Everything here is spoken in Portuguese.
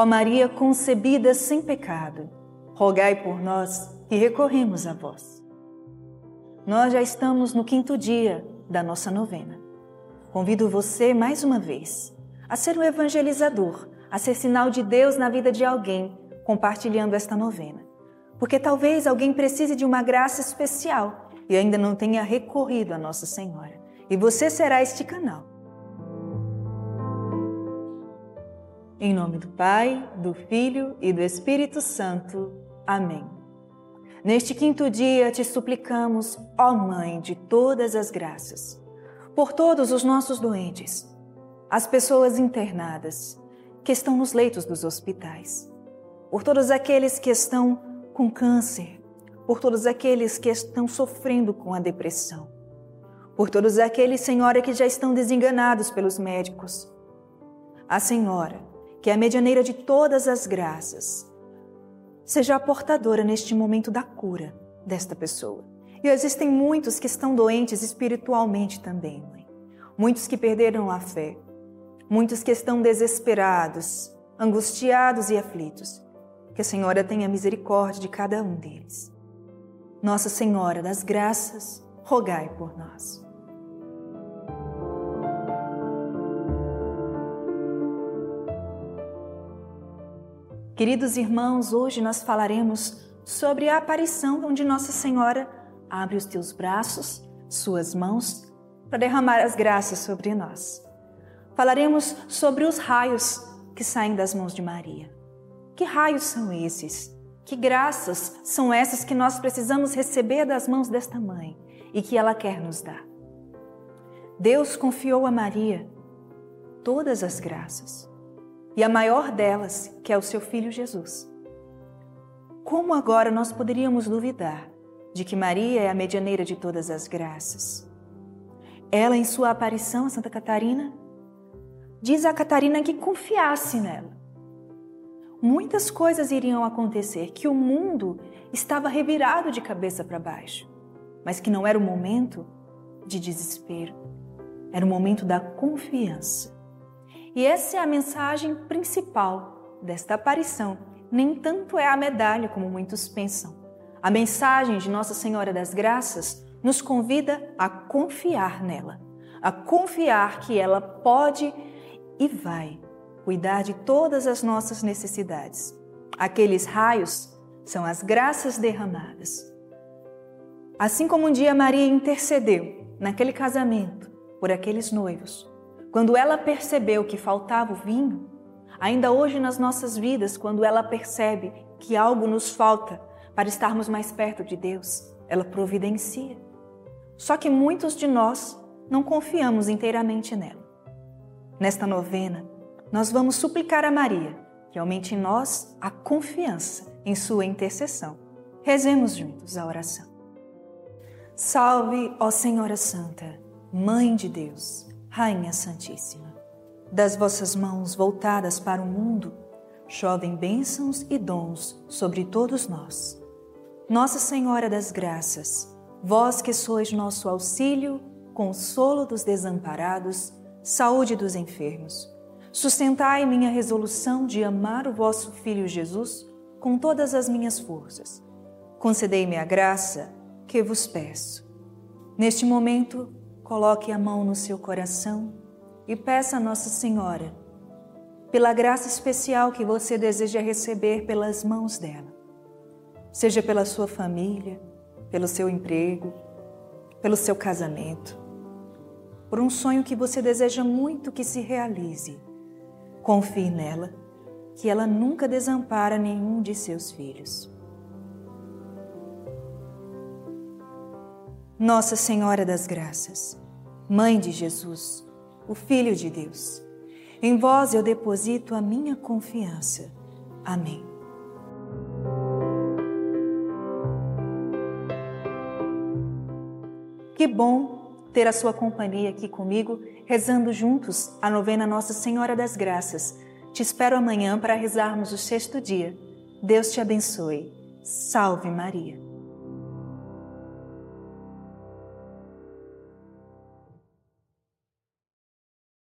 Ó Maria concebida sem pecado, rogai por nós que recorremos a vós. Nós já estamos no quinto dia da nossa novena. Convido você mais uma vez a ser um evangelizador, a ser sinal de Deus na vida de alguém compartilhando esta novena. Porque talvez alguém precise de uma graça especial e ainda não tenha recorrido a Nossa Senhora. E você será este canal. Em nome do Pai, do Filho e do Espírito Santo. Amém. Neste quinto dia te suplicamos, ó Mãe de todas as graças, por todos os nossos doentes, as pessoas internadas que estão nos leitos dos hospitais, por todos aqueles que estão com câncer, por todos aqueles que estão sofrendo com a depressão, por todos aqueles, Senhora, que já estão desenganados pelos médicos. A Senhora, que é a medianeira de todas as graças, seja a portadora neste momento da cura desta pessoa. E existem muitos que estão doentes espiritualmente também, mãe. Muitos que perderam a fé, muitos que estão desesperados, angustiados e aflitos. Que a Senhora tenha misericórdia de cada um deles. Nossa Senhora das Graças, rogai por nós. Queridos irmãos, hoje nós falaremos sobre a aparição onde Nossa Senhora abre os teus braços, suas mãos, para derramar as graças sobre nós. Falaremos sobre os raios que saem das mãos de Maria. Que raios são esses? Que graças são essas que nós precisamos receber das mãos desta mãe e que ela quer nos dar? Deus confiou a Maria todas as graças e a maior delas, que é o seu filho Jesus. Como agora nós poderíamos duvidar de que Maria é a medianeira de todas as graças? Ela, em sua aparição a Santa Catarina, diz a Catarina que confiasse nela. Muitas coisas iriam acontecer, que o mundo estava revirado de cabeça para baixo, mas que não era o momento de desespero, era o momento da confiança. E essa é a mensagem principal desta aparição. Nem tanto é a medalha como muitos pensam. A mensagem de Nossa Senhora das Graças nos convida a confiar nela, a confiar que ela pode e vai cuidar de todas as nossas necessidades. Aqueles raios são as graças derramadas. Assim como um dia Maria intercedeu naquele casamento por aqueles noivos, quando ela percebeu que faltava o vinho, ainda hoje nas nossas vidas, quando ela percebe que algo nos falta para estarmos mais perto de Deus, ela providencia. Só que muitos de nós não confiamos inteiramente nela. Nesta novena, nós vamos suplicar a Maria que aumente em nós a confiança em sua intercessão. Rezemos juntos a oração. Salve, ó Senhora Santa, Mãe de Deus Rainha Santíssima, das vossas mãos voltadas para o mundo, chovem bênçãos e dons sobre todos nós. Nossa Senhora das Graças, vós que sois nosso auxílio, consolo dos desamparados, saúde dos enfermos, sustentai minha resolução de amar o vosso Filho Jesus com todas as minhas forças. Concedei-me a graça que vos peço. Neste momento, Coloque a mão no seu coração e peça a Nossa Senhora pela graça especial que você deseja receber pelas mãos dela. Seja pela sua família, pelo seu emprego, pelo seu casamento, por um sonho que você deseja muito que se realize. Confie nela, que ela nunca desampara nenhum de seus filhos. Nossa Senhora das Graças, Mãe de Jesus, o Filho de Deus, em vós eu deposito a minha confiança. Amém. Que bom ter a sua companhia aqui comigo, rezando juntos a novena Nossa Senhora das Graças. Te espero amanhã para rezarmos o sexto dia. Deus te abençoe. Salve Maria.